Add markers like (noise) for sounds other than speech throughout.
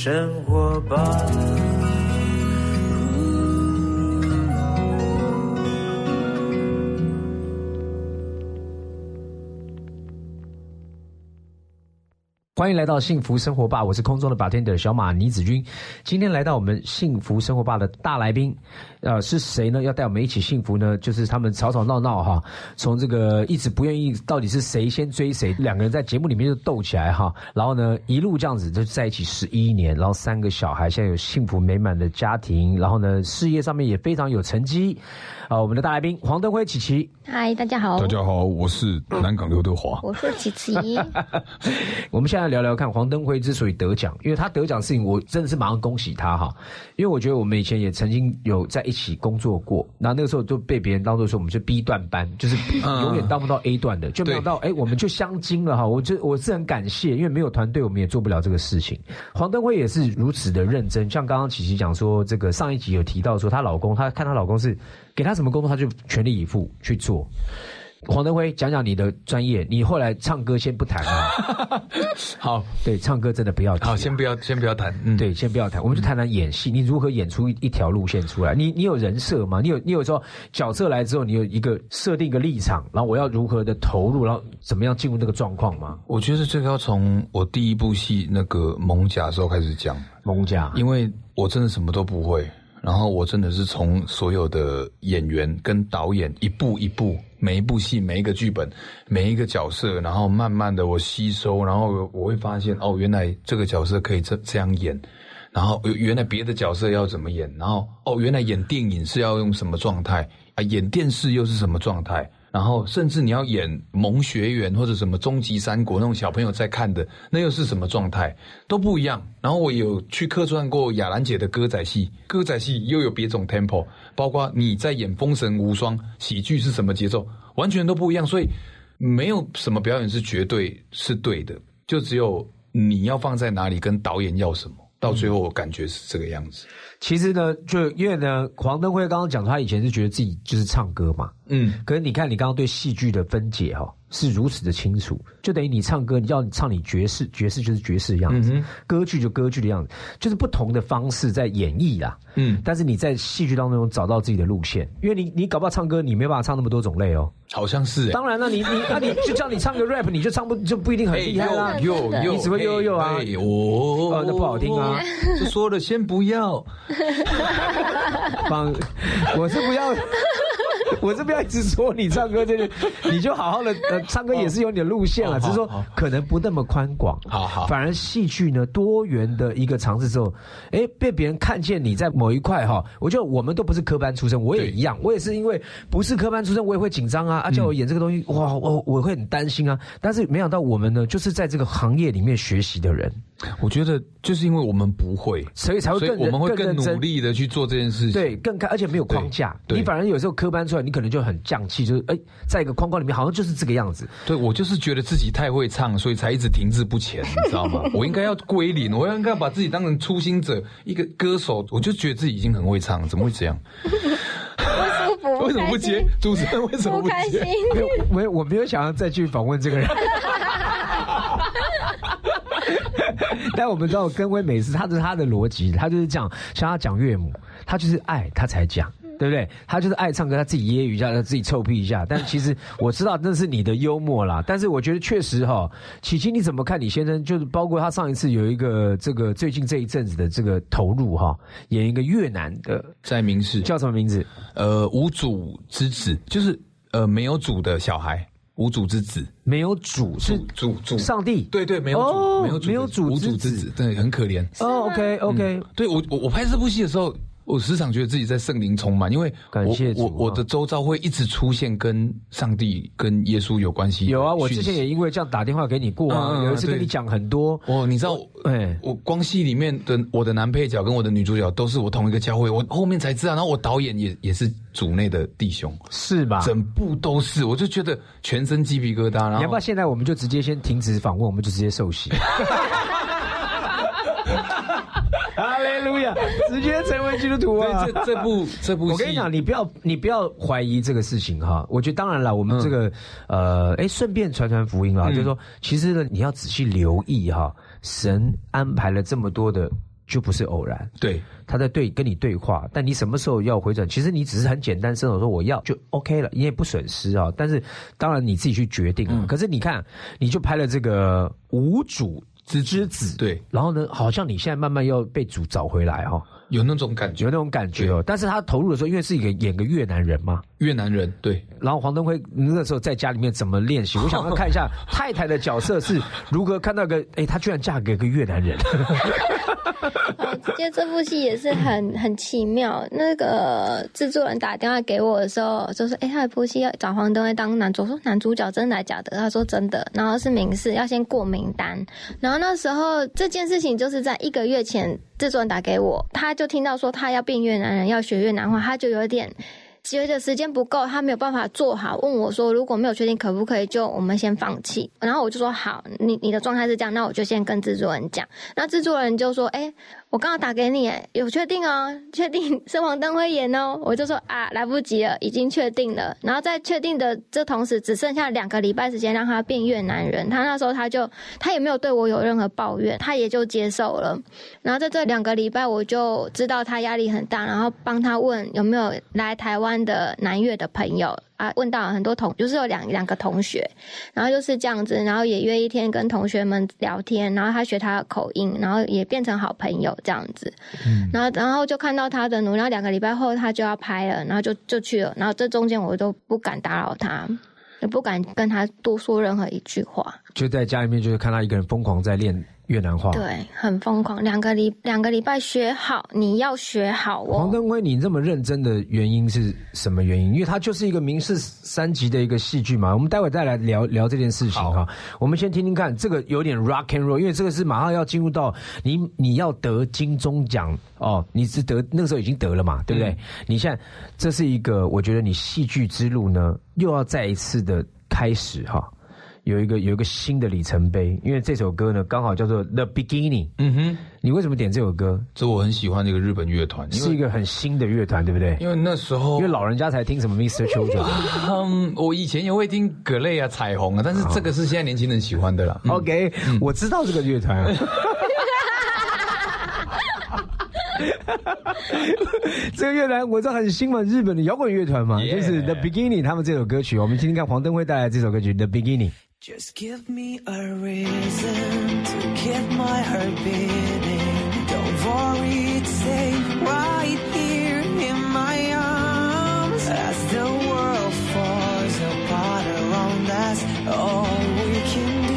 生活吧。欢迎来到幸福生活吧，我是空中的 bartender 小马倪子君。今天来到我们幸福生活吧的大来宾，呃，是谁呢？要带我们一起幸福呢？就是他们吵吵闹闹哈，从这个一直不愿意，到底是谁先追谁，两个人在节目里面就斗起来哈。然后呢，一路这样子就在一起十一年，然后三个小孩，现在有幸福美满的家庭，然后呢，事业上面也非常有成绩。啊，我们的大来宾黄登辉琪琪，嗨，大家好，大家好，我是南港刘德华，我是琪琪。(laughs) 我们现在聊聊看，黄登辉之所以得奖，因为他得奖事情，我真的是马上恭喜他哈。因为我觉得我们以前也曾经有在一起工作过，那那个时候就被别人当做说我们是 B 段班，就是永远当不到 (laughs) A 段的，就没有到哎，我们就相金了哈。我就我是很感谢，因为没有团队，我们也做不了这个事情。黄登辉也是如此的认真，像刚刚琪琪讲说，这个上一集有提到说，她老公，她看她老公是。给他什么工作，他就全力以赴去做。黄德辉，讲讲你的专业。你后来唱歌先不谈啊。(laughs) 好，对，唱歌真的不要。好，先不要，先不要谈。嗯，对，先不要谈。我们就谈谈演戏，你如何演出一一条路线出来？你你有人设吗？你有你有说角色来之后，你有一个设定一个立场，然后我要如何的投入，然后怎么样进入那个状况吗？我觉得这个要从我第一部戏那个蒙甲时候开始讲。蒙甲，因为我真的什么都不会。然后我真的是从所有的演员跟导演一步一步，每一部戏、每一个剧本、每一个角色，然后慢慢的我吸收，然后我会发现哦，原来这个角色可以这这样演，然后原来别的角色要怎么演，然后哦，原来演电影是要用什么状态啊，演电视又是什么状态。然后，甚至你要演萌学园或者什么终极三国那种小朋友在看的，那又是什么状态都不一样。然后我有去客串过雅兰姐的歌仔戏，歌仔戏又有别种 tempo，包括你在演《封神无双》喜剧是什么节奏，完全都不一样。所以没有什么表演是绝对是对的，就只有你要放在哪里，跟导演要什么，到最后我感觉是这个样子。其实呢，就因为呢，黄登辉刚刚讲，他以前是觉得自己就是唱歌嘛，嗯，可是你看你刚刚对戏剧的分解哈。是如此的清楚，就等于你唱歌，你要唱你爵士，爵士就是爵士的样子，歌剧就歌剧的样子，就是不同的方式在演绎啦。嗯，但是你在戏剧当中找到自己的路线，因为你你搞不好唱歌，你没办法唱那么多种类哦。好像是，当然了，你你那你就叫你唱个 rap，你就唱不就不一定很厉害啦。又又你只会又又啊，哦，那不好听啊。就说了先不要，(laughs) 放，我是不要。(laughs) 我是不要一直说你唱歌这个，(laughs) 你就好好的呃唱歌也是有你的路线了，只是说可能不那么宽广。好好，反而戏剧呢多元的一个尝试之后，哎被别人看见你在某一块哈，我觉得我们都不是科班出身，我也一样，我也是因为不是科班出身，我也会紧张啊，啊叫我演这个东西，哇我我会很担心啊，但是没想到我们呢就是在这个行业里面学习的人。我觉得就是因为我们不会，所以才会更我们会更努力的去做这件事情。对，更看，而且没有框架。你反而有时候科班出来，你可能就很降气，就是哎，在一个框框里面，好像就是这个样子。对，我就是觉得自己太会唱，所以才一直停滞不前，你知道吗？(laughs) 我应该要归零，我应该把自己当成初心者，一个歌手，我就觉得自己已经很会唱，怎么会这样？不舒服，(laughs) 为什么不接？主持人为什么不接？(laughs) 没有，我没有想要再去访问这个人。但我们知道，根威美斯，他是他的逻辑，他就是这样。像他讲岳母，他就是爱他才讲，对不对？他就是爱唱歌，他自己揶揄一下，他自己臭屁一下。但其实 (laughs) 我知道那是你的幽默啦。但是我觉得确实哈，琪琪你怎么看？你先生就是包括他上一次有一个这个最近这一阵子的这个投入哈，演一个越南的在明世叫什么名字？呃，无主之子，就是呃没有主的小孩。无主之子，没有主是主主上帝，对对，没有主，没有没有主无主之子，对，很可怜。哦，OK OK，对我我我拍这部戏的时候。我时常觉得自己在圣灵充满，因为感谢我我的周遭会一直出现跟上帝、跟耶稣有关系。有啊，我之前也因为这样打电话给你过啊，有一次跟你讲很多。哦，你知道，哎，我光戏里面的我的男配角跟我的女主角都是我同一个教会，我后面才知道。然后我导演也也是组内的弟兄，是吧？整部都是，我就觉得全身鸡皮疙瘩。然后要不要现在我们就直接先停止访问，我们就直接受洗。(laughs) 路亚，直接成为基督徒啊！这这部 (laughs) 这部戏，我跟你讲，你不要你不要怀疑这个事情哈。我觉得当然了，我们这个、呃，哎，顺便传传福音啦，就是说，其实呢，你要仔细留意哈，神安排了这么多的，就不是偶然。对他在对跟你对话，但你什么时候要回转？其实你只是很简单伸手说我要就 OK 了，你也不损失啊。但是当然你自己去决定啊。可是你看，你就拍了这个无主之之子，对，然后呢，好像你现在慢慢要被主找回来哈、有那种感觉，有那种感觉哦。但是他投入的时候，因为是一个演个越南人嘛，越南人对。然后黄登辉那时候在家里面怎么练习？(laughs) 我想要看一下太太的角色是如何看到个，哎，她居然嫁给一个越南人。哦，其实这部戏也是很很奇妙。那个制作人打电话给我的时候，就说：“哎、他的部戏要找黄登辉当男主。”我说：“男主角真的还假的？”他说：“真的。”然后是明示要先过名单。然后那时候这件事情就是在一个月前，制作人打给我，他就听到说他要变越南人，要学越南话，他就有点。觉得时间不够，他没有办法做好，问我说如果没有确定可不可以，就我们先放弃。然后我就说好，你你的状态是这样，那我就先跟制作人讲。那制作人就说，哎、我刚刚打给你，有确定哦，确定 (laughs) 是黄登辉演哦。我就说啊，来不及了，已经确定了。然后在确定的这同时，只剩下两个礼拜时间让他变越南人。他那时候他就他也没有对我有任何抱怨，他也就接受了。然后在这两个礼拜，我就知道他压力很大，然后帮他问有没有来台湾的南越的朋友啊，问到很多同，就是有两两个同学，然后就是这样子，然后也约一天跟同学们聊天，然后他学他的口音，然后也变成好朋友这样子，嗯然后然后就看到他的努力，然后两个礼拜后他就要拍了，然后就就去了，然后这中间我都不敢打扰他。也不敢跟他多说任何一句话，就在家里面，就是看他一个人疯狂在练越南话。对，很疯狂。两个礼两个礼拜学好，你要学好哦。黄登辉，你这么认真的原因是什么原因？因为它就是一个民事三级的一个戏剧嘛。我们待会再来聊聊这件事情哈。我们先听听看，这个有点 rock and roll，因为这个是马上要进入到你你要得金钟奖哦，你是得那个时候已经得了嘛，对不对？你现在这是一个，我觉得你戏剧之路呢又要再一次的开始哈。有一个有一个新的里程碑，因为这首歌呢刚好叫做《The Beginning》。嗯哼，你为什么点这首歌？这我很喜欢这个日本乐团，是一个很新的乐团，对不对？因为那时候因为老人家才听什么 Mr. Children。(laughs) 嗯，我以前也会听葛类啊、彩虹啊，但是这个是现在年轻人喜欢的啦。嗯 OK，、我知道这个乐团啊。(laughs) 这个乐团我知道很新嘛，日本的摇滚乐团嘛就是 The Beginning 他们这首歌曲，我们听听看黄登辉带来这首歌曲 The Beginning。Just give me a reason to keep my heart beating. Don't worry, it's safe right here in my arms. As the world falls apart around us, all we can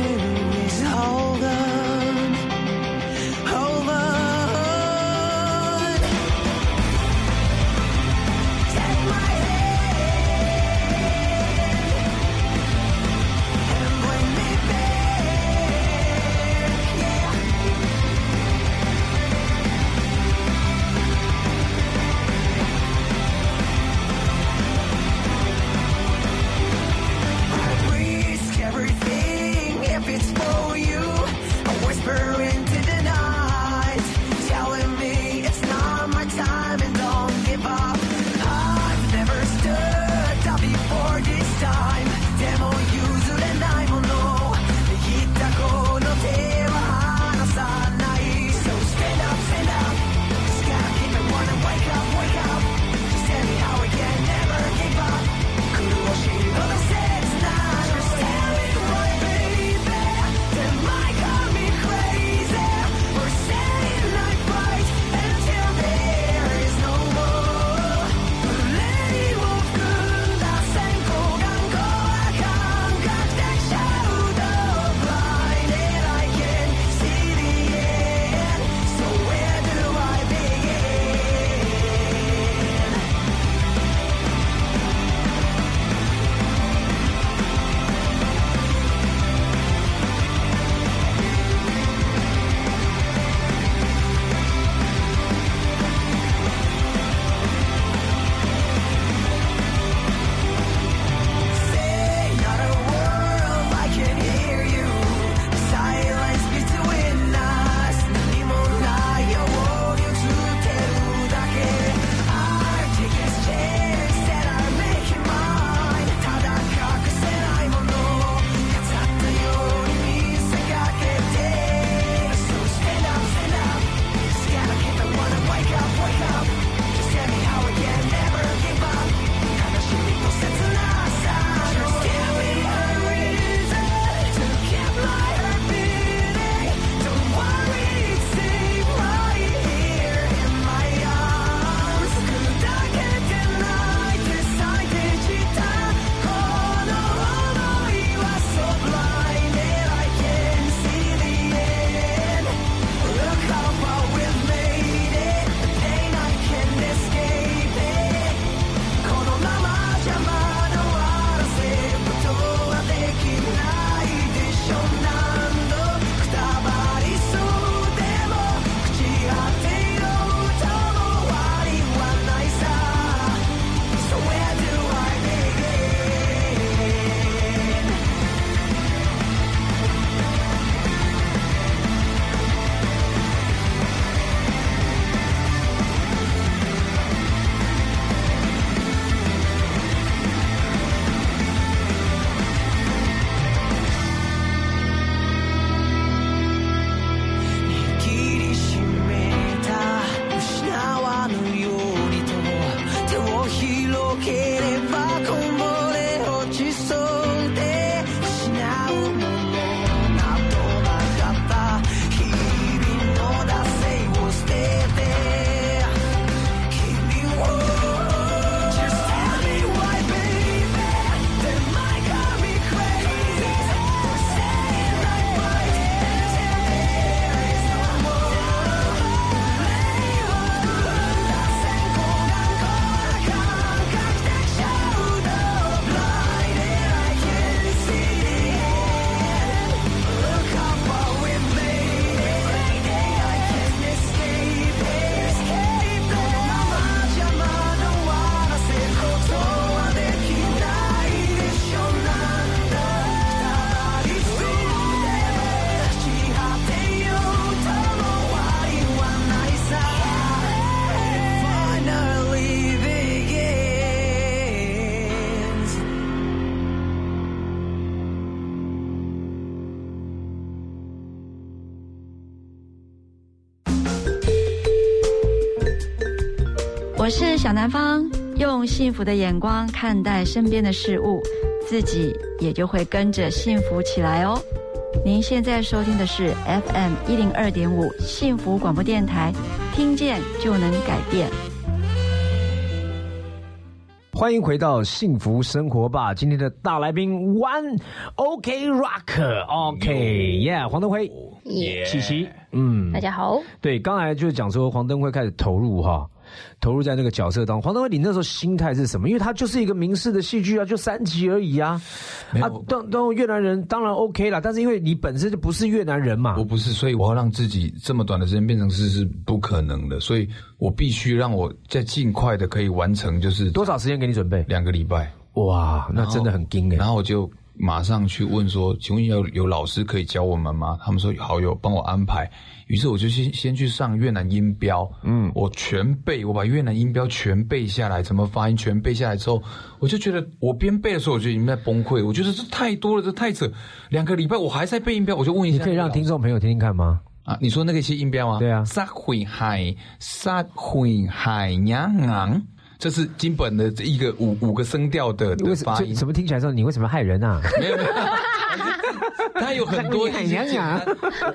小南方，用幸福的眼光看待身边的事物，自己也就会跟着幸福起来哦。您现在收听的是 FM 一零二点五幸福广播电台，听见就能改变。欢迎回到幸福生活吧！今天的大来宾 One OK Rock OK Yeah 黄登辉耶琪琪，嗯大，家好，对，刚才就是讲说黄登辉开始投入哈，投入在那个角色当中。黄登辉，你那时候心态是什么？因为他就是一个民视的戏剧啊，就三集而已啊。当当越南人当然 OK 啦，但是因为你本身就不是越南人嘛我，不是，所以我要让自己这么短的时间变成是是不可能的，所以我必须让我在尽快的可以完成，就是多少时间给你准备？两个礼拜，哇，那真的很惊哎、然后我就马上去问说，请问有有老师可以教我们吗？他们说好有，帮我安排。于是我就先先去上越南音标，嗯，我全背，我把越南音标全背下来，怎么发音全背下来之后，我就觉得我边背的时候我就已经在崩溃，我觉得这太多了，这太扯，两个礼拜我还在背音标，我就问一下，你可以让听众朋友听听看吗？啊，你说那个些音标吗？对啊撒会海，撒会海洋昂，这是金本的一个五五个声调的的为什发音。这怎么听起来说你为什么害人啊？没有没有，(laughs) (laughs) 它有很多海洋啊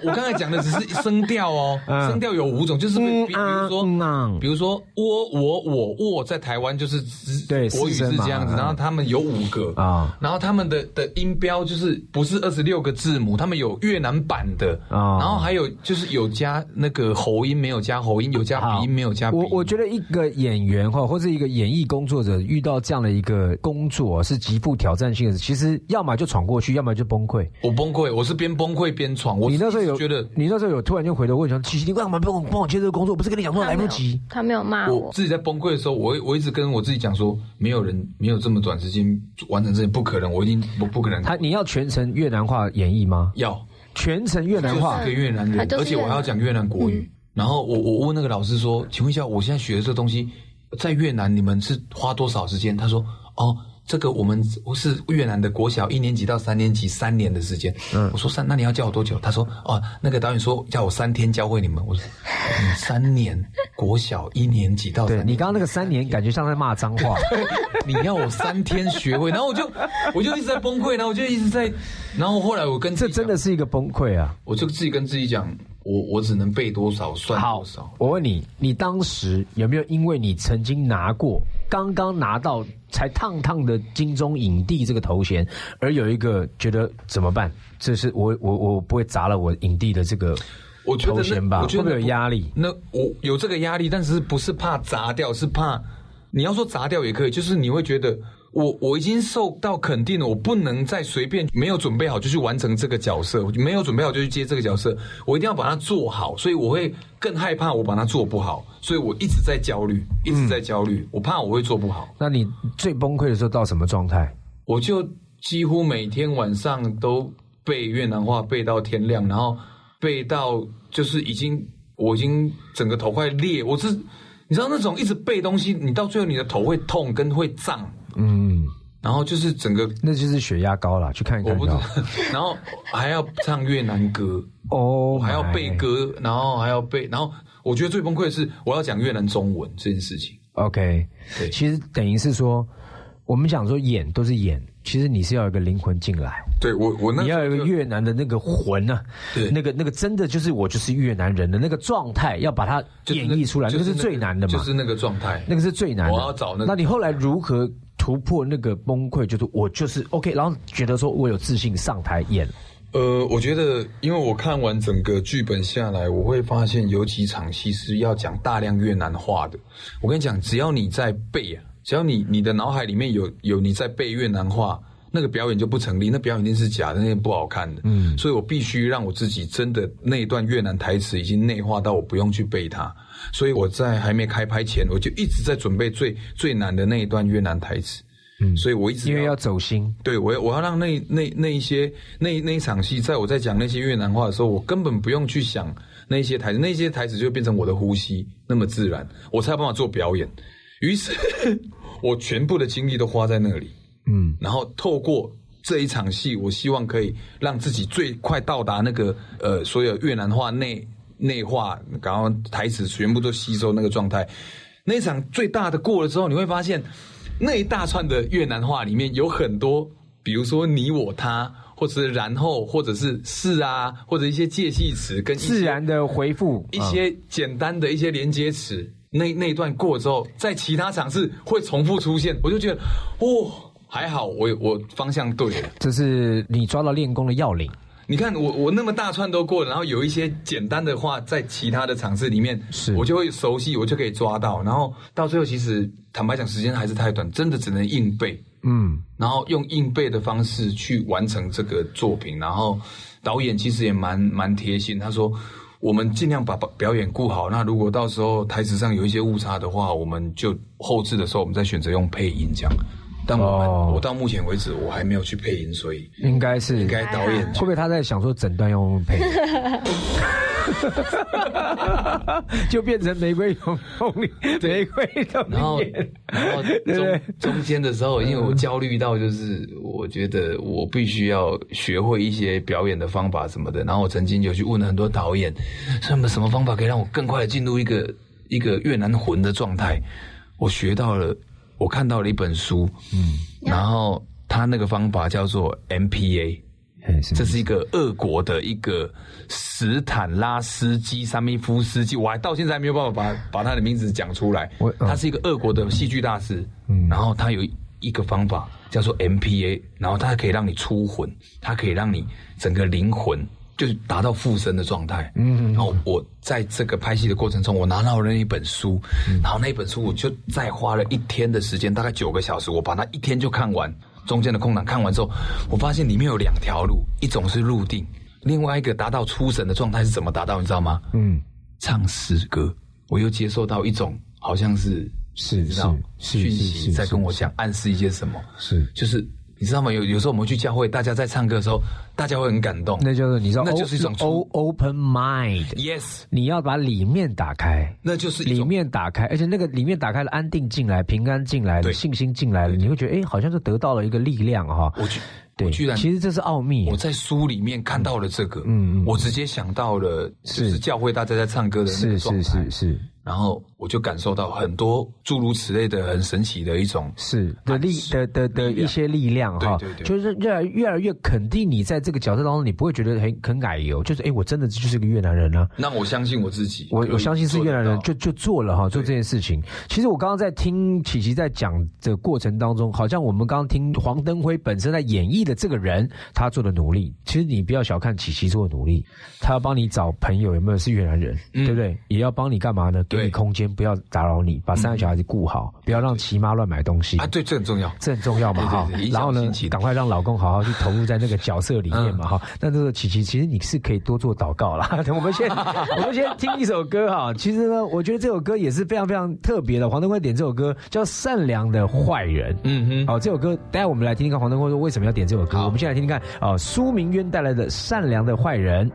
我我刚才讲的只是声调哦，嗯。声调有五种，就是比比比如说比如说我我我我在台湾就是只对国语是这样子，嗯。然后他们有五个啊。然后他们的的音标就是不是二十六个字母，他们有越南版的啊。然后还有就是有加那个喉音，没有加喉音，有加鼻音，没有加鼻音。我我觉得一个演员哈，或者一个演艺工作者遇到这样的一个工作是极富挑战性的，其实要么就闯过去，要么就崩溃。我崩溃，我是边崩溃边闯。我你那时候有觉得你那时候有突然就回头问说：“琪琪，你为什么帮我帮我接这个工作？我不是跟你讲说来不及他没有骂我，我自己在崩溃的时候，我我一直跟我自己讲说，没有人没有这么短时间完成这些，不可能，我一定不不可能。？”他你要全程越南话演绎吗？要全程越南话就是个越南人，而且我还要讲越南国语。然后我我问那个老师说，请问一下，我现在学的这东西在越南你们是花多少时间？他说哦。这个我们是越南的国小一年级到三年级三年的时间。嗯，我说三，那你要教我多久？他说哦，那个导演说叫我三天教会你们。我说你三年国小一年级到三年级对你刚刚那个三年，感觉像在骂脏话。(laughs) 你要我三天学会，然后我就 (laughs) 我就一直在崩溃，然后我就一直在，然后后来我跟自这，真的是一个崩溃啊！我就自己跟自己讲，我我只能背多少算多少。，我问你，你当时有没有因为你曾经拿过刚刚拿到才烫烫的金钟影帝这个头衔，而有一个觉得怎么办？这是我我我不会砸了我影帝的这个我觉得那头衔吧？我觉得有压力？那我有这个压力，但是不是怕砸掉，是怕你要说砸掉也可以，就是你会觉得我我已经受到肯定了，我不能再随便没有准备好就去完成这个角色，没有准备好就去接这个角色，我一定要把它做好，所以我会更害怕我把它做不好，所以我一直在焦虑，一直在焦虑，我怕我会做不好，那你最崩溃的时候到什么状态？我就几乎每天晚上都背越南话背到天亮，然后背到就是已经我已经整个头快裂，我是你知道那种一直背东西，你到最后你的头会痛跟会胀，嗯，然后就是整个那就是血压高了，去看一我不知道。看 (laughs) 然后还要唱越南歌，哦，还要背。歌，然后还要背，然后我觉得最崩溃的是我要讲越南中文这件事情。OK，对。其实等于是说，我们想说演都是演，其实你是要有一个灵魂进来。对我我那你要有一个越南的那个魂啊，对。那个那个真的就是我就是越南人的那个状态，要把它演绎出来，那个是最难的嘛，就是那个状态，那个是最难的。我要找那个那你后来如何突破那个崩溃？就是我就是 OK，然后觉得说我有自信上台演，呃，我觉得，因为我看完整个剧本下来，我会发现有几场戏是要讲大量越南话的。我跟你讲，只要你在背啊，只要你你的脑海里面有有你在背越南话，那个表演就不成立，那表演一定是假的，那个不好看的。嗯，所以我必须让我自己真的那一段越南台词已经内化到我不用去背它。所以我在还没开拍前，我就一直在准备最最难的那一段越南台词。嗯，所以我一直因为要走心。对我要我要让那那那一些那那一场戏，在我在讲那些越南话的时候，我根本不用去想那些台词，那些台词就变成我的呼吸，那么自然，我才有办法做表演。于是，(laughs) 我全部的精力都花在那里，嗯，然后透过这一场戏，我希望可以让自己最快到达那个呃所有越南话内内化，然后台词全部都吸收那个状态。那一场最大的过了之后，你会发现那一大串的越南话里面有很多，比如说你我他，或者是然后，或者是是啊，或者一些介系词跟自然的回复一些简单的一些连接词，那那一段过之后，在其他场次会重复出现，我就觉得，哦，还好我我方向对了。这是你抓到练功的要领。你看我我那么大串都过了，然后有一些简单的话在其他的场次里面，是我就会熟悉，我就可以抓到，然后到最后其实坦白讲，时间还是太短，真的只能硬背，嗯，然后用硬背的方式去完成这个作品。然后导演其实也蛮蛮贴心，他说我们尽量把表演顾好，那如果到时候台词上有一些误差的话，我们就后置的时候我们再选择用配音这样。但我们、哦。我到目前为止我还没有去配音，所以应该是。应该导演会不会他在想说整段用配，(laughs) 就变成玫瑰红红里玫瑰的然后脸，然后中中间的时候，因为我焦虑到，就是我觉得我必须要学会一些表演的方法什么的。然后我曾经有去问了很多导演，什么什么方法可以让我更快的进入一个一个越南魂的状态。我学到了，我看到了一本书，嗯，然后他那个方法叫做 MPA。这是一个俄国的一个斯坦拉斯基沙米夫斯基，我还到现在还没有办法把把他的名字讲出来。他是一个俄国的戏剧大师，嗯，然后他有一个方法叫做 MPA，然后它可以让你出魂，它可以让你整个灵魂就是达到附身的状态。嗯，然后我在这个拍戏的过程中，我拿到了那一本书，然后那本书我就再花了一天的时间，大概九个小时，我把它一天就看完。中间的空档看完之后，我发现里面有两条路，一种是入定，另外一个达到出神的状态是怎么达到？你知道吗？嗯，唱诗歌，我又接受到一种好像是是是是是息在跟我是讲，暗示一些什么。是就是你知道吗？有有时候我们去教会，大家在唱歌的时候，大家会很感动。那就是你知道，那就是一种 o open mind，yes，你要把里面打开。那就是里面打开，而且那个里面打开了，安定进来，平安进来了，信心进来了，你会觉得，哎，好像是得到了一个力量哈。我居对，我居然其实这是奥秘。我。在书里面看到了这个，嗯嗯我直接想到了是。是教会大家在唱歌的那个是状态。是是，是。然后我就感受到很多诸如此类的很神奇的一种是的力的的的一些力量哈。对对，对。就是越来越来越肯定你在这个角色当中，你不会觉得很很矮油，就是哎，我真的就是个越南人啊。那我相信我自己。我我相信是越南人，就就做了哈，做这件事情。其实我刚刚在听琪琪在讲的过程当中，好像我们刚刚听黄登辉本身在演绎的这个人，他做的努力。其实你不要小看琪琪做的努力，他要帮你找朋友，有没有是越南人，对不对？也要帮你干嘛呢？给你空间，不要打扰你，把三个小孩子顾好，不要让齐妈乱买东西啊，对，这很重要。这很重要嘛哈然后呢赶快让老公好好去投入在那个角色里面嘛哈。那这个琪琪，其实你是可以多做祷告啦。(laughs) 我们先，(laughs) 我们先听一首歌哈。其实呢，我觉得这首歌也是非常非常特别的。黄登辉点这首歌叫《善良的坏人》。嗯哼，好，这首歌，待会我们来听听看黄登辉说为什么要点这首歌。我们先来听听看啊，苏明渊带来的《善良的坏人》。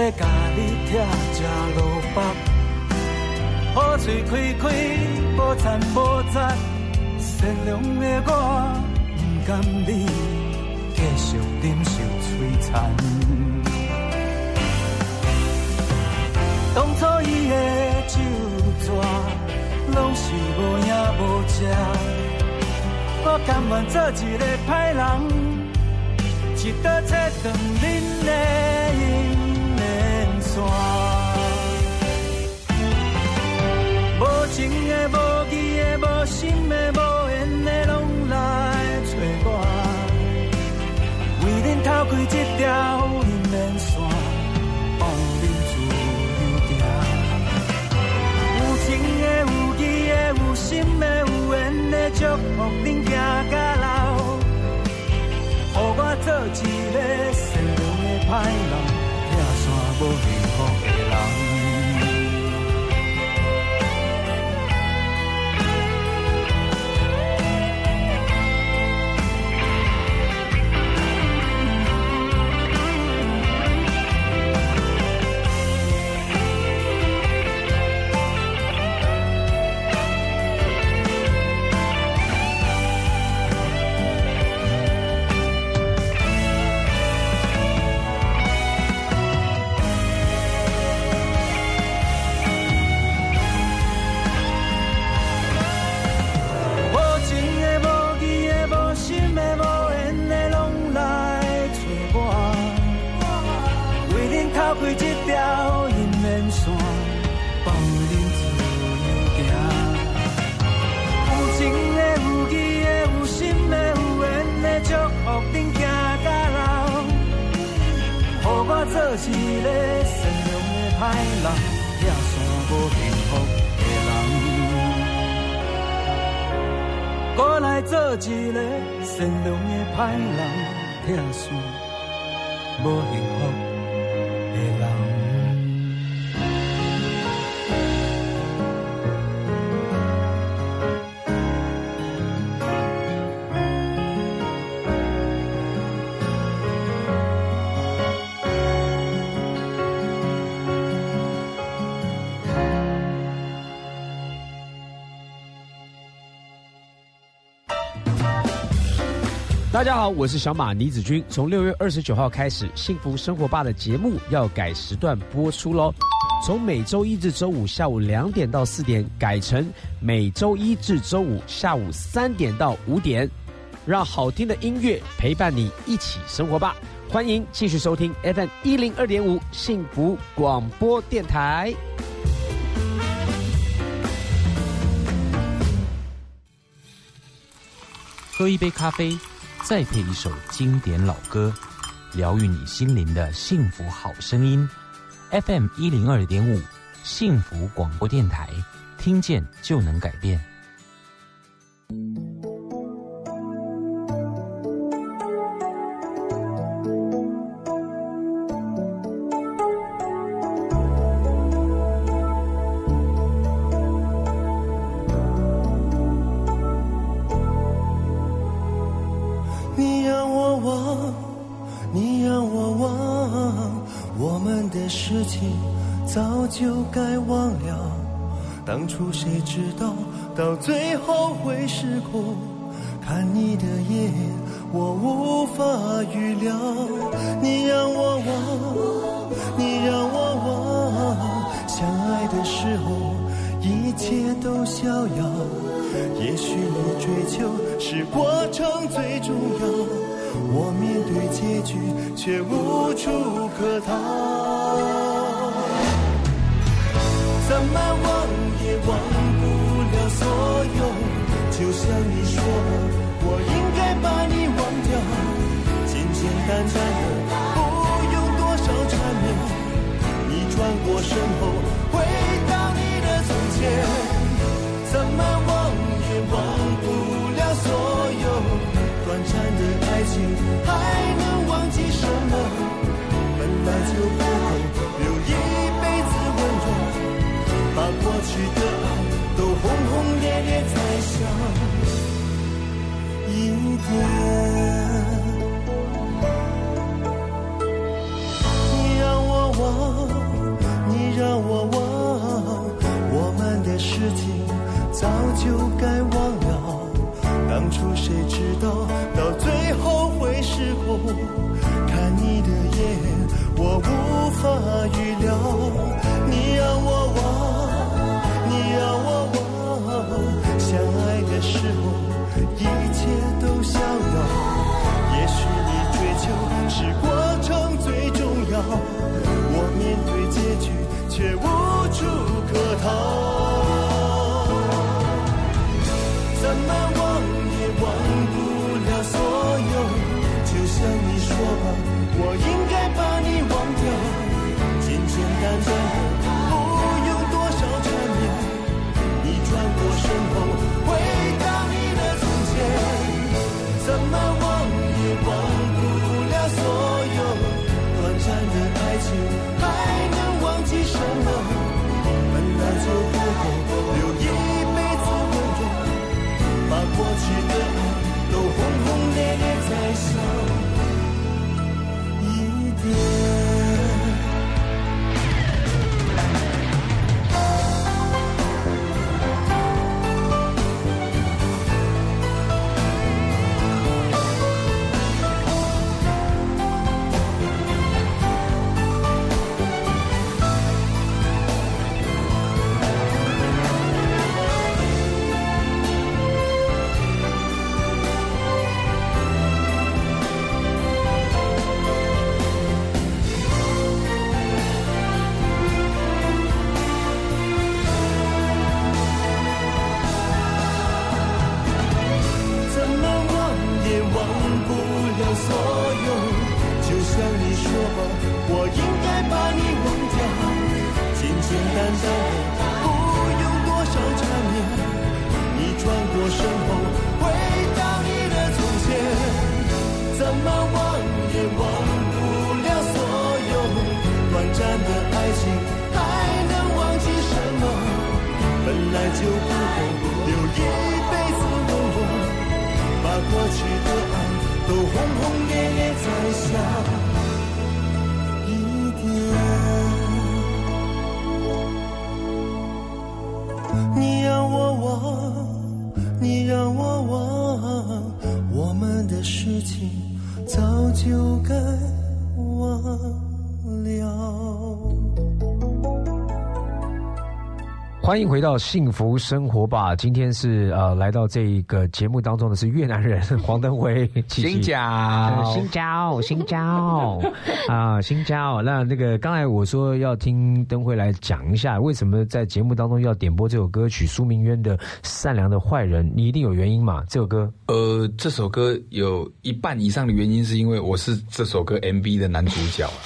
要甲你拆食落腹，好嘴开开，无赞无赞，善良的我不甘你继续忍受摧残。当初伊的酒纸，拢是无影无食，我甘愿做一个歹人。一刀切断恁的姻缘无情的、无义的、无心的、无缘的，拢来找我，为恁偷开这条姻缘线，放恁自由行。有情的、有义的、有心的、有缘的，祝福恁行到老。予我做一个善良的歹人，拆散无大家好，我是小马倪子君。从六月二十九号开始，《幸福生活吧》的节目要改时段播出喽。从每周一至周五下午两点到四点，改成每周一至周五下午三点到五点。让好听的音乐陪伴你一起生活吧。欢迎继续收听 FM 一零二点五幸福广播电台。喝一杯咖啡。再配一首经典老歌，疗愈你心灵的幸福好声音。FM 一零二点五，幸福广播电台，听见就能改变。一欢迎回到幸福生活吧！今天是呃，来到这个节目当中的是越南人黄登辉，新呃疆新疆，新疆 (laughs) 啊，新疆。那那个刚才我说要听登辉来讲一下，为什么在节目当中要点播这首歌曲苏明渊的《善良的坏人》，你一定有原因嘛？这首歌呃，这首歌有一半以上的原因是因为我是这首歌 MV 的男主角。(laughs)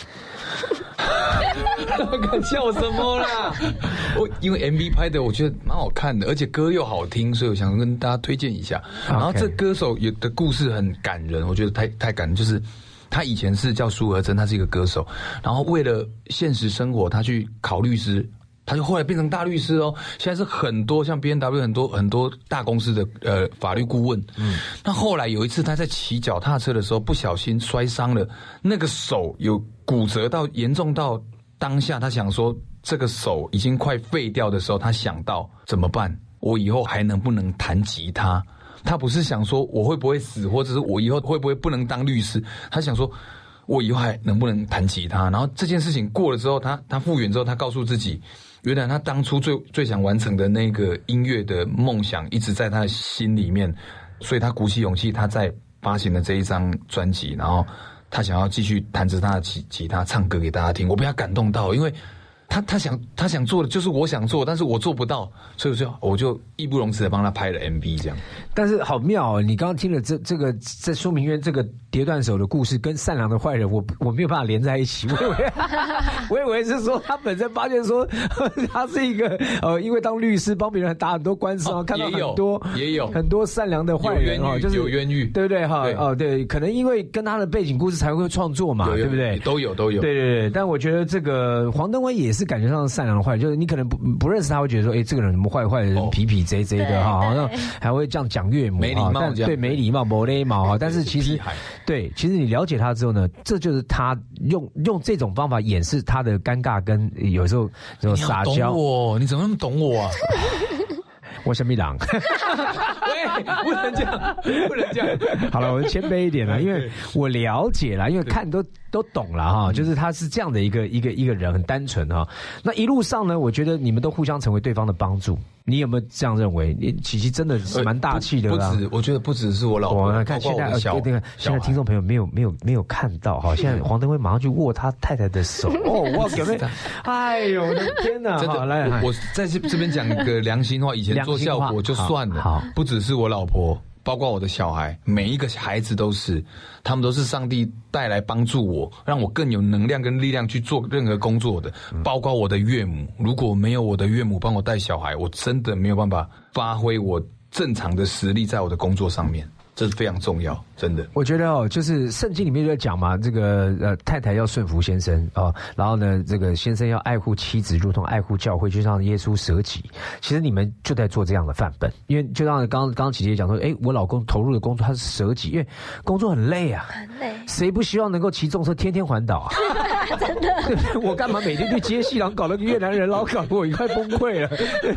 (laughs) 敢笑什么啦？(laughs) 我因为 MV 拍的我觉得蛮好看的，而且歌又好听，所以我想跟大家推荐一下。然后这歌手有的故事很感人，我觉得太太感人，就是。他以前是叫苏和珍，他是一个歌手，然后为了现实生活，他去考律师，他就后来变成大律师哦。现在是很多像 B N W 很多很多大公司的呃法律顾问。嗯，那后来有一次他在骑脚踏车的时候不小心摔伤了，那个手有骨折到严重到当下，他想说这个手已经快废掉的时候，他想到怎么办？我以后还能不能弹吉他？他不是想说我会不会死，或者是我以后会不会不能当律师？他想说，我以后还能不能弹吉他？然后这件事情过了之后，他他复原之后，他告诉自己，原来他当初最最想完成的那个音乐的梦想一直在他的心里面，所以他鼓起勇气，他在发行了这一张专辑，然后他想要继续弹着他的吉吉他唱歌给大家听。我被他感动到，因为。他他想他想做的就是我想做，但是我做不到，所以我就我就义不容辞的帮他拍了 MV 这样。但是好妙哦！你刚刚听了这这个在说明院这个跌断手的故事，跟善良的坏人，我我没有办法连在一起。我以为 (laughs) 我以为是说他本身发现说他是一个呃，因为当律师帮别人打很多官司啊，看到也有很多也有很多善良的坏人哦，有冤狱就是有冤狱对不对哈？对哦对，可能因为跟他的背景故事才会创作嘛，对不对？都有都有。对对对，但我觉得这个黄登辉也是感觉上善良的坏人，就是你可能不不认识他，会觉得说，哎，这个人怎么坏坏的人，哦痞痞贼贼的哈，好像对还会这样讲岳母，没礼哈但貌这样对，没礼貌，没礼貌哈。(laughs) 但是其实对，其实你了解他之后呢，这就是他用用这种方法掩饰他的尴尬，跟有时候这种你懂撒娇。我，你怎么那么懂我啊？(laughs) 我是米朗。(laughs) 喂，不能这样，不能这样。好了，我就谦卑一点了，(laughs) 因为我了解了，因为看都都懂了哈，就是他是这样的一个一个一个人，很单纯哈。那一路上呢，我觉得你们都互相成为对方的帮助。你有没有这样认为？你琪琪真的是蛮大气的啦不。止，我觉得不只是我老婆，我看现在那个现在听众朋友没有没有没有看到哈，(laughs) 现在黄登辉马上去握他太太的手 (laughs) 哦，哇，有没有？哎呦，我的天哪！真的，好来，我我在这这边讲一个良心话，以前做效果就算了，好好不只是我老婆，包括我的小孩，每一个孩子都是，他们都是上帝带来帮助我，让我更有能量跟力量去做任何工作的，嗯。包括我的岳母，如果没有我的岳母帮我带小孩，我真的没有办法发挥我正常的实力在我的工作上面，这是非常重要，真的。我觉得哦，就是圣经里面就在讲嘛，这个呃太太要顺服先生哦，然后呢，这个先生要爱护妻子，如同爱护教会，就像耶稣舍己。其实你们就在做这样的范本，因为就像刚刚刚琪姐讲说，哎，我老公投入的工作他是舍己，因为工作很累啊，很累。谁不希望能够骑重车天天环岛啊？(laughs) 真的？(laughs) 我干嘛每天去接戏，然后搞得个越南人，老搞得我快崩溃了。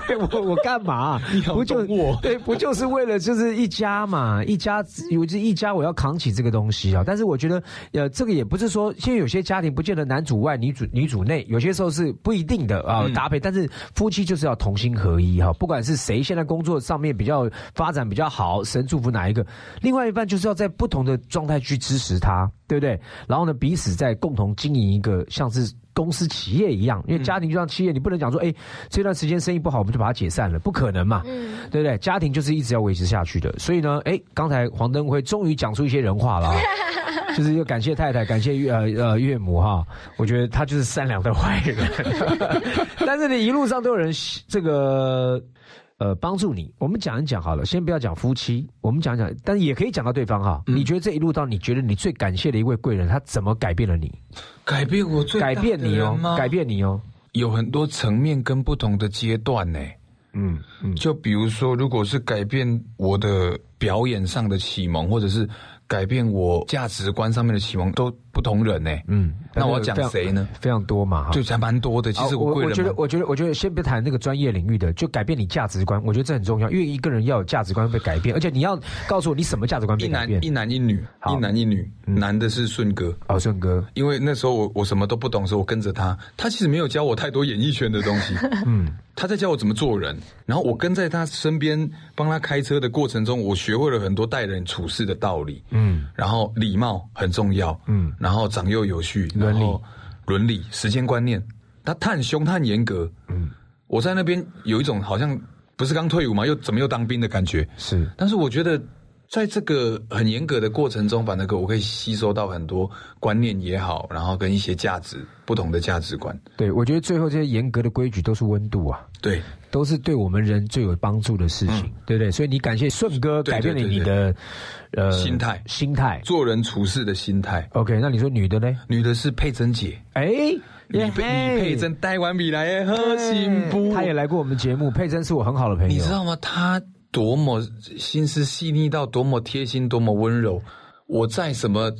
对 (laughs) 我我干嘛？不就我对，不就是为了就是一家嘛？一家有这一家，我要扛起这个东西啊。但是我觉得，呃，这个也不是说，现在有些家庭不见得男主外女主女主内，有些时候是不一定的啊、搭配。但是夫妻就是要同心合一哈，不管是谁现在工作上面比较发展比较好，神祝福哪一个，另外一半就是要在不同的状态去支持他，对不对？然后呢，彼此在共同经营一个像是。公司企业一样，因为家庭就像企业，你不能讲说，哎，这段时间生意不好，我们就把它解散了，不可能嘛，嗯，对不对？家庭就是一直要维持下去的，所以呢，哎，刚才黄登辉终于讲出一些人话了、啊，(laughs) 就是要感谢太太，感谢岳呃呃岳母哈，我觉得他就是善良的坏人，(laughs) 但是你，一路上都有人这个。呃，帮助你，我们讲一讲好了，先不要讲夫妻，我们讲讲，但是也可以讲到对方哈。你觉得这一路到，你觉得你最感谢的一位贵人，他怎么改变了你？改变我最改变你哦，改变你哦。有很多层面跟不同的阶段呢。嗯嗯，就比如说，如果是改变我的表演上的启蒙，或者是改变我价值观上面的启蒙，都不同人呢。嗯，那我要讲谁呢？非常多嘛哈。就还蛮多的。其实我贵人嘛，我觉得我觉得我觉得先别谈那个专业领域的，就改变你价值观，我觉得这很重要，因为一个人要有价值观被改变，而且你要告诉我你什么价值观一被改变。男一男一女，一男一女，男的是顺哥。哦，顺哥，因为那时候我我什么都不懂的时候，我跟着他，他其实没有教我太多演艺圈的东西，(laughs) 嗯，他在教我怎么做人，然后我跟在他身边帮他开车的过程中，我学会了很多待人处事的道理，嗯，然后礼貌很重要，嗯然后长幼有序，伦理。然后伦理、时间观念，他他很凶，他很严格，嗯，我在那边有一种好像不是刚退伍嘛，又怎么又当兵的感觉，是。但是我觉得，在这个很严格的过程中，把那个我可以吸收到很多观念也好，然后跟一些价值不同的价值观。对，我觉得最后这些严格的规矩都是温度啊。对，都是对我们人最有帮助的事情，对不对？所以你感谢顺哥对改变了你的呃心态心态。做人处事的心态。OK，那你说女的呢？女的是佩珍姐，哎，李佩李佩珍带完米来的好幸福。她也来过我们节目，佩珍是我很好的朋友。你知道吗？她多么心思细腻到多么贴心，多么温柔。我在什么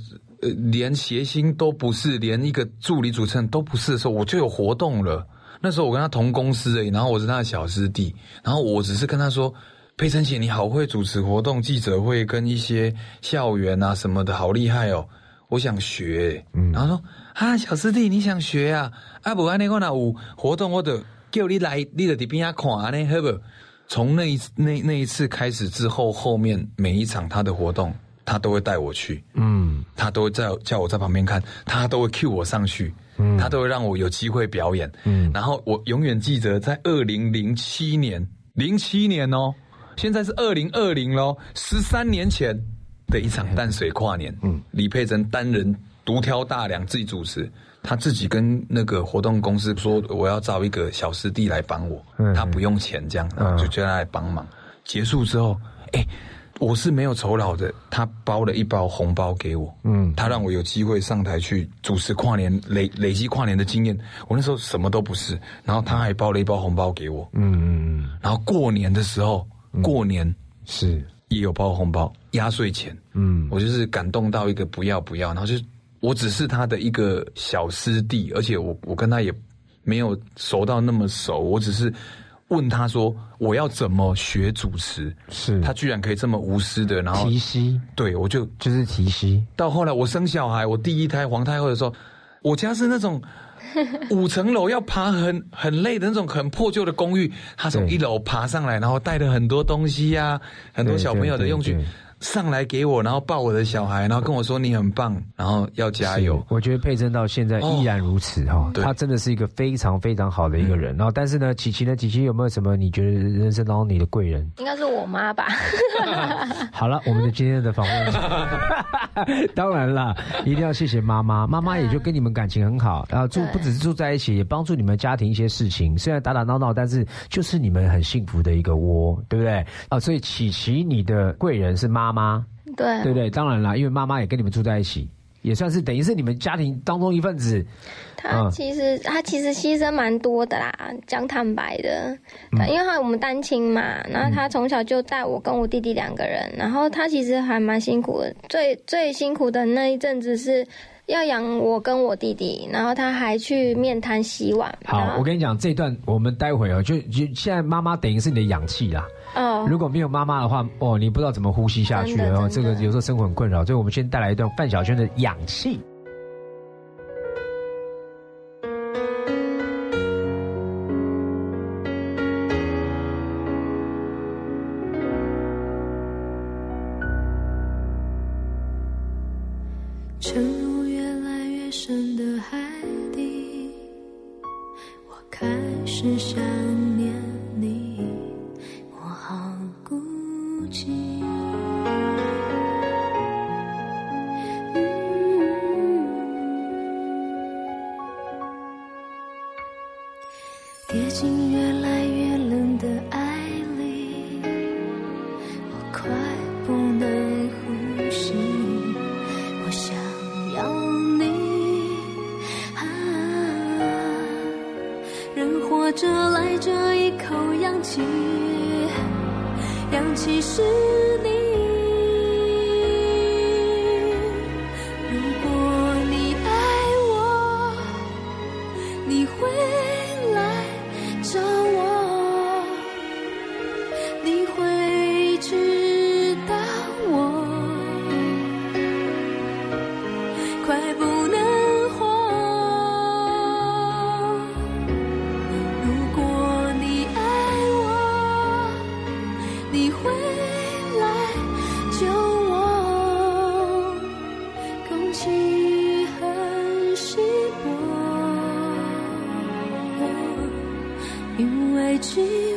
呃，连谐星都不是，连一个助理主持人都不是的时候，我就有活动了。那时候我跟他同公司而已，然后我是他的小师弟，然后我只是跟他说：“佩珍姐，你好会主持活动、记者会跟一些校园啊什么的，好厉害哦！我想学。然后说：“啊，小师弟，你想学啊？啊，不然你我那有活动，我得叫你来，你得在边下看呢，好不？”从那一那那一次开始之后，后面每一场他的活动，他都会带我去，嗯，他都会在叫我在旁边看，他都会 cue 我上去，嗯，他都会让我有机会表演，嗯，然后我永远记得在二零零七年，零七年哦，现在是二零二零喽，十三年前的一场淡水跨年，嗯，李佩珍单人独挑大梁自己主持。他自己跟那个活动公司说，我要找一个小师弟来帮我，嗯。他不用钱这样，嗯。就叫他来帮忙。结束之后，哎、我是没有酬劳的，他包了一包红包给我，嗯。他让我有机会上台去主持跨年，累累积跨年的经验。我那时候什么都不是，然后他还包了一包红包给我，嗯然后过年的时候，过年是，也有包红包，压岁钱，嗯。我就是感动到一个不要不要，然后就是我只是他的一个小师弟，而且我我跟他也没有熟到那么熟，我只是问他说我要怎么学主持，是。他居然可以这么无私的，然后提膝。对我就就是提膝，到后来我生小孩，我第一胎皇太后的时候，我家是那种 (laughs) 五层楼要爬很很累的那种很破旧的公寓，他从一楼爬上来，然后带了很多东西呀、很多小朋友的用具上来给我，然后抱我的小孩，然后跟我说你很棒，然后要加油。我觉得佩珍到现在依然如此哈、对她真的是一个非常非常好的一个人。然后，但是呢，琪琪呢，琪琪有没有什么你觉得人生当中你的贵人？应该是我妈吧？(laughs) (laughs) 好了，我们的今天的访问，(laughs) 当然啦，一定要谢谢妈妈，妈妈也就跟你们感情很好，然后住不只是住在一起，也帮助你们家庭一些事情。虽然打打闹闹，但是就是你们很幸福的一个窝，对不对？啊，所以琪琪，你的贵人是妈妈，对，对不对？当然啦，因为妈妈也跟你们住在一起。也算是等于是你们家庭当中一份子，他嗯其实他其实牺牲蛮多的啦，讲坦白的，嗯因为他我们单亲嘛，然后他从小就带我跟我弟弟两个人，然后他其实还蛮辛苦的，最最辛苦的那一阵子是要养我跟我弟弟，然后他还去面摊洗碗。好，我跟你讲，这段我们待会儿，就就现在妈妈等于是你的氧气啦。哦，如果没有妈妈的话，哦，你不知道怎么呼吸下去了。真的哦，这个有时候生活很困扰，所以我们先带来一段范晓萱的《氧气》。气很稀薄，因为寂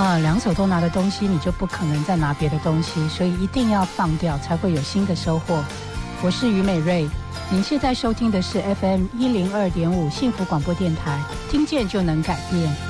啊，两手都拿的东西，你就不可能再拿别的东西，所以一定要放掉，才会有新的收获。我是于美瑞，您现在收听的是 FM 一零二点五幸福广播电台，听见就能改变。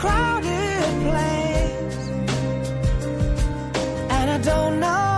Crowded place. And I don't know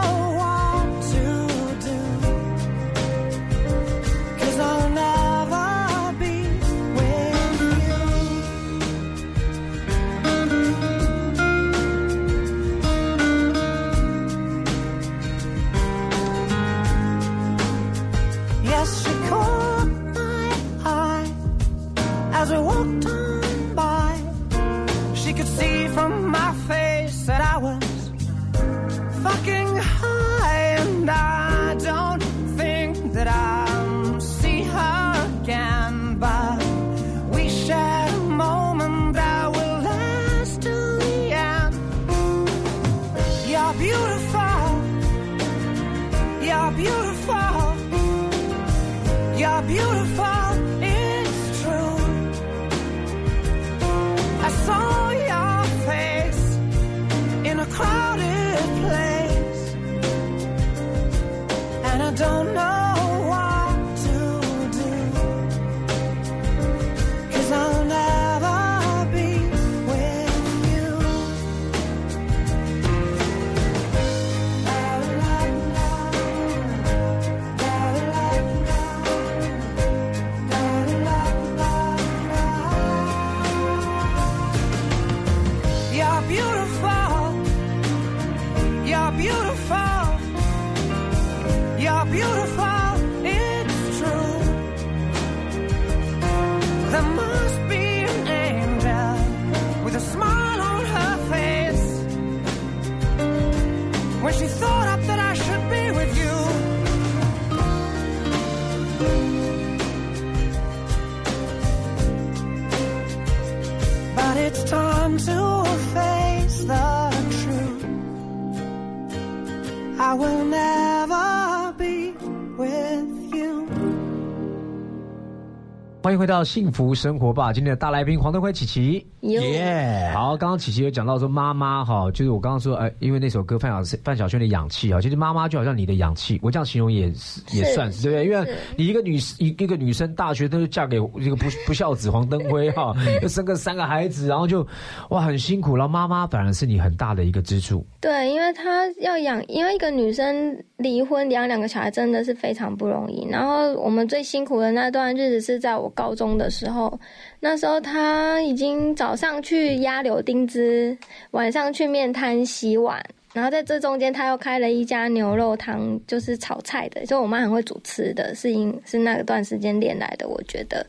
欢迎回到幸福生活吧！今天的大来宾黄登辉琪琪，耶！好，刚刚琪琪有讲到说妈妈哈，就是我刚刚说，呃，因为那首歌范晓范晓萱的氧气啊，其实妈妈就好像你的氧气，我这样形容也是也算是对不对？因为你一个女一一个女生，大学都是嫁给一个不不孝子黄登辉哈，又 (laughs) 生个三个孩子，然后就哇很辛苦，然后妈妈反而是你很大的一个支柱。对，因为她要养，因为一个女生离婚养两个小孩真的是非常不容易。然后我们最辛苦的那段日子是在我高高中的时候，那时候他已经早上去压柳丁汁，晚上去面摊洗碗，然后在这中间他又开了一家牛肉汤，就是炒菜的，就我妈很会煮吃的，是因是那段时间练来的，我觉得。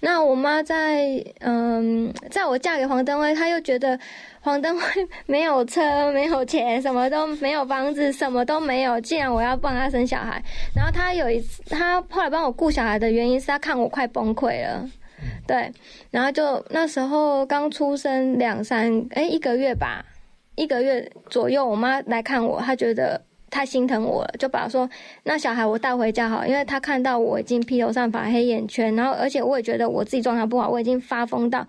那我妈在嗯，在我嫁给黄登辉，她又觉得黄登辉没有车、没有钱，什么都没有，房子什么都没有。既然我要帮他生小孩，然后他有一次，他后来帮我顾小孩的原因是他看我快崩溃了，对，然后就那时候刚出生两三哎一个月吧，一个月左右，我妈来看我，她觉得。太心疼我了，就把他说那小孩我带回家好，因为他看到我已经披头散发、黑眼圈，然后而且我也觉得我自己状态不好，我已经发疯到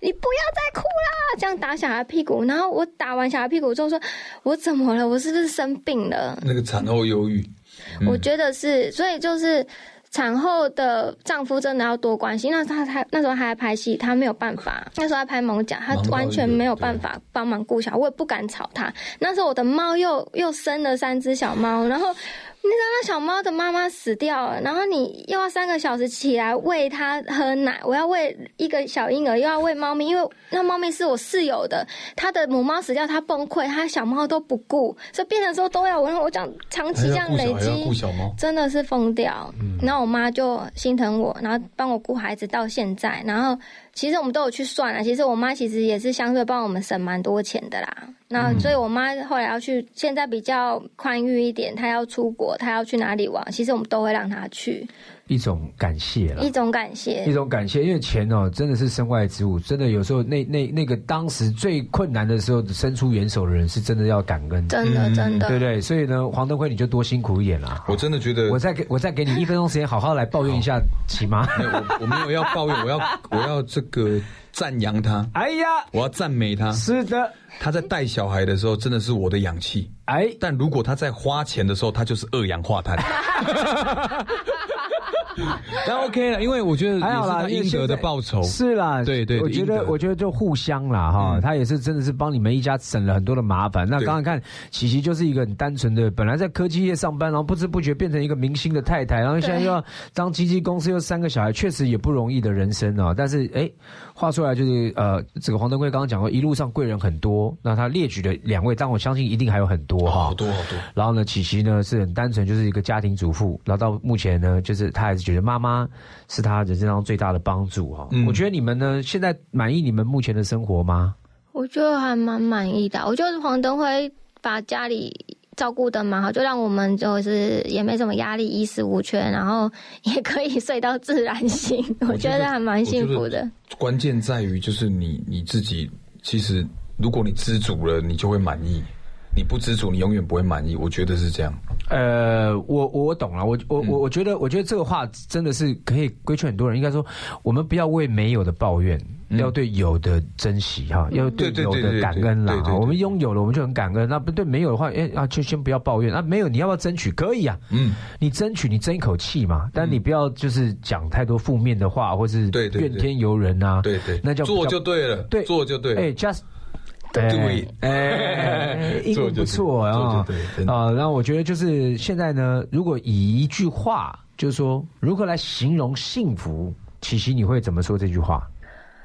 你不要再哭啦，这样打小孩屁股，然后我打完小孩屁股之后说，我怎么了？我是不是生病了？那个产后忧郁，我觉得是，所以就是。产后的丈夫真的要多关心，那他他那时候还在拍戏，他没有办法。那时候在拍《猛甲》，他完全没有办法帮忙顾小，我也不敢吵他。那时候我的猫又又生了三只小猫，然后。你知道那小猫的妈妈死掉了，然后你又要三个小时起来喂它喝奶，我要喂一个小婴儿，又要喂猫咪，因为那猫咪是我室友的，它的母猫死掉，它崩溃，它小猫都不顾，所以变成说都要我。我讲长期这样累积，真的是疯掉。然后我妈就心疼我，然后帮我顾孩子到现在，然后。其实我们都有去算了，其实我妈其实也是相对帮我们省蛮多钱的啦。那所以我妈后来要去，现在比较宽裕一点，她要出国，她要去哪里玩，其实我们都会让她去。一种感谢了，一种感谢，一种感谢，因为钱哦，真的是身外之物，真的有时候那那那个当时最困难的时候伸出援手的人，是真的要感恩，真的真的，对不对？所以呢，黄登辉你就多辛苦一点啦。我真的觉得，我再给我再给你一分钟时间，好好来抱怨一下，起码 (laughs) 我我没有要抱怨，我要我要这个赞扬他。哎呀，我要赞美他。是的，他在带小孩的时候真的是我的氧气。哎，但如果他在花钱的时候，他就是二氧化碳。(laughs) (laughs) 那 OK 了，因为我觉得还好啦，应得的报酬是啦，对对，我觉得我觉得就互相啦哈，他也是真的是帮你们一家省了很多的麻烦。那刚刚看琪琪就是一个很单纯的，本来在科技业上班，然后不知不觉变成一个明星的太太，然后现在又要当经纪公司，又三个小孩，确实也不容易的人生啊。但是哎，话出来就是呃，这个黄登辉刚刚讲过，一路上贵人很多，那他列举的两位，但我相信一定还有很多哈，好多好多。然后呢，琪琪呢是很单纯，就是一个家庭主妇，然后到目前呢，就是他还是觉得妈妈。是他人生当中最大的帮助哈。我觉得你们呢，现在满意你们目前的生活吗？我觉得还蛮满意的。我觉得黄登辉把家里照顾的蛮好，就让我们就是也没什么压力，衣食无缺，然后也可以睡到自然醒。(laughs) 我觉得还蛮幸福的。关键在于就是你你自己，其实如果你知足了，你就会满意。你不知足，你永远不会满意。我觉得是这样。呃，我我懂了。我我我我觉得，我觉得这个话真的是可以规劝很多人。应该说，我们不要为没有的抱怨，要对有的珍惜哈，要对有的感恩啦。我们拥有了，我们就很感恩。那不对，没有的话，哎啊，就先不要抱怨。啊，没有，你要不要争取？可以啊。嗯，你争取，你争一口气嘛。但你不要就是讲太多负面的话，或是怨天尤人啊。对对，那叫做就对了。对，做就对。哎，just。对，哎，(laughs) 英文不错啊，啊，然后我觉得就是现在呢，如果以一句话，就是说如何来形容幸福，琪琪你会怎么说这句话？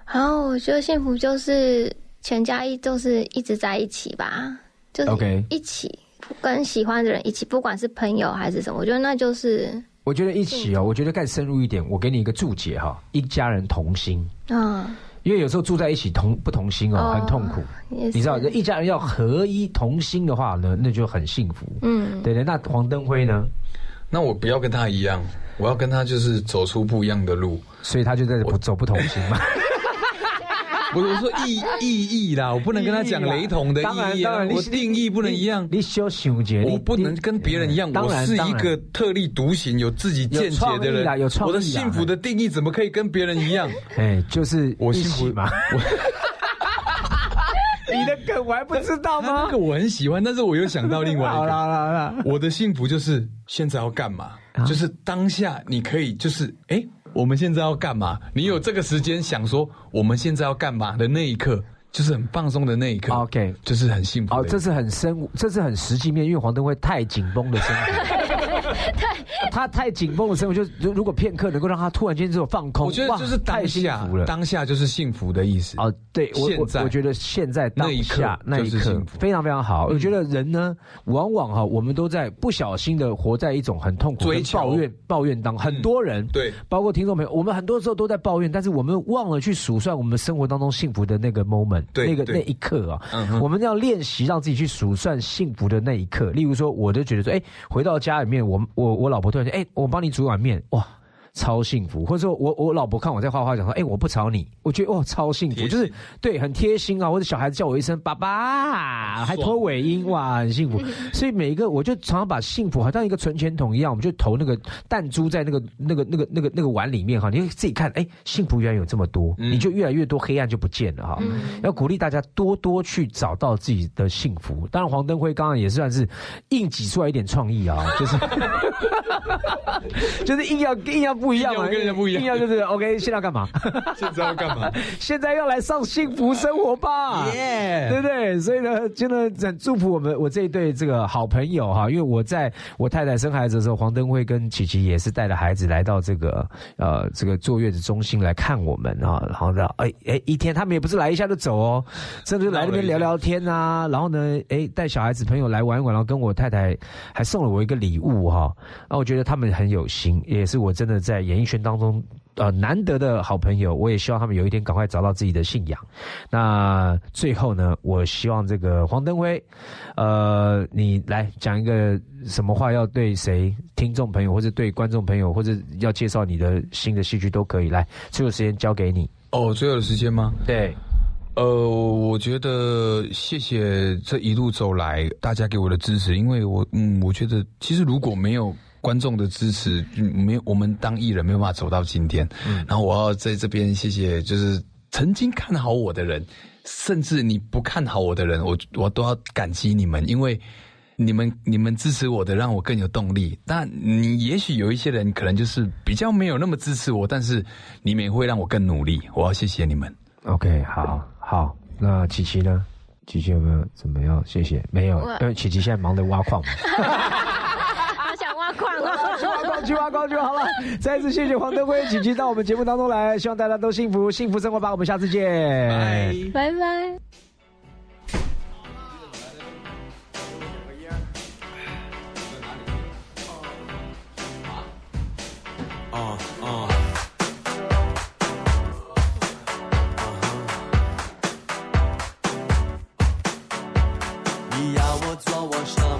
好，我觉得幸福就是全家一就是一直在一起吧，就是 OK 一起跟喜欢的人一起，不管是朋友还是什么，我觉得那就是我觉得一起哦，我觉得更深入一点，我给你一个注解哈，一家人同心。啊。因为有时候住在一起同不同心哦，很痛苦。你知道，一家人要合一同心的话呢，那就很幸福。嗯，对对。那黄登辉呢？那我不要跟他一样，我要跟他就是走出不一样的路，所以他就在不走不同心嘛。我我说意意义啦，我不能跟他讲雷同的意义啊，我定义不能一样。我不能跟别人一样。我是一个特立独行、有自己见解的人。有创意我的幸福的定义怎么可以跟别人一样？(laughs) 哎，就是我幸福嘛。(laughs) 你的梗我还不知道吗？那个我很喜欢，但是我又想到另外一个。(laughs) 好了好了，我的幸福就是现在要干嘛？就是当下你可以就是哎。我们现在要干嘛？你有这个时间想说我们现在要干嘛的那一刻，就是很放松的那一刻。OK，就是很幸福。哦，这是很生，这是很实际面，因为黄灯会太紧绷的生活。(laughs) 对 (laughs) 他太紧绷的生活，就如如果片刻能够让他突然间这种放空，我觉得就是太幸当下福了，。当下就是幸福的意思。哦，对我我觉得现在当下那一刻非常非常好。我觉得人呢，往往哈，我们都在不小心的活在一种很痛苦、抱怨、抱怨当。很多人对包括听众朋友，我们很多时候都在抱怨，但是我们忘了去数算我们生活当中幸福的那个 moment，那个那一刻啊。嗯我们要练习让自己去数算幸福的那一刻。例如说，我就觉得说，哎，回到家里面，我我我老婆突然说，哎，我帮你煮碗面，哇。超幸福，或者说我我老婆看我在画画，讲说，哎、我不吵你，我觉得哦超幸福，就是对很贴心啊，或者小孩子叫我一声爸爸，还拖尾音，哇，很幸福。(laughs) 所以每一个我就常常把幸福好像一个存钱筒一样，我们就投那个弹珠在那个那个那个那个那个碗里面哈，你就自己看，哎、幸福原来有这么多，你就越来越多黑暗就不见了哈。要鼓励大家多多去找到自己的幸福。当然，黄登辉刚刚也算是硬挤出来一点创意啊，就是 (laughs) 就是硬要硬要不一样嘛，跟人家不一样硬要就是 OK，现在要干嘛？(laughs) 现在要干嘛？(laughs) 现在要来上幸福生活吧，耶对不对？所以呢，真的很祝福我们我这一对这个好朋友哈，因为我在我太太生孩子的时候，黄登辉跟琪琪也是带着孩子来到这个呃这个坐月子中心来看我们啊，然后呢，哎哎一天他们也不是来一下就走哦，甚至来那边聊聊天啊，然后呢，哎带小孩子朋友来玩一玩，然后跟我太太还送了我一个礼物哈，那我觉得他们很有心，也是我真的在演艺圈当中。呃，难得的好朋友，我也希望他们有一天赶快找到自己的信仰。那最后呢，我希望这个黄登辉，呃，你来讲一个什么话要对谁听众朋友，或者对观众朋友，或者要介绍你的新的戏剧都可以。来，最后时间交给你。哦，最后的时间吗？对，呃，我觉得谢谢这一路走来大家给我的支持，因为我嗯，我觉得其实如果没有观众的支持，嗯没有我们当艺人没有办法走到今天。然后我要在这边谢谢，就是曾经看好我的人，甚至你不看好我的人，我我都要感激你们，因为。你们你们支持我的，让我更有动力。但你也许有一些人可能就是比较没有那么支持我，但是你们也会让我更努力。我要谢谢你们。OK，好，好，那琪琪呢？琪琪有没有怎么样？谢谢，没有，因为琪琪现在忙着挖矿嘛。好想挖矿去军挖冠军，好了，再一次谢谢黄德辉，请进到我们节目当中来，希望大家都幸福，幸福生活吧，我们下次见，拜拜。做我手。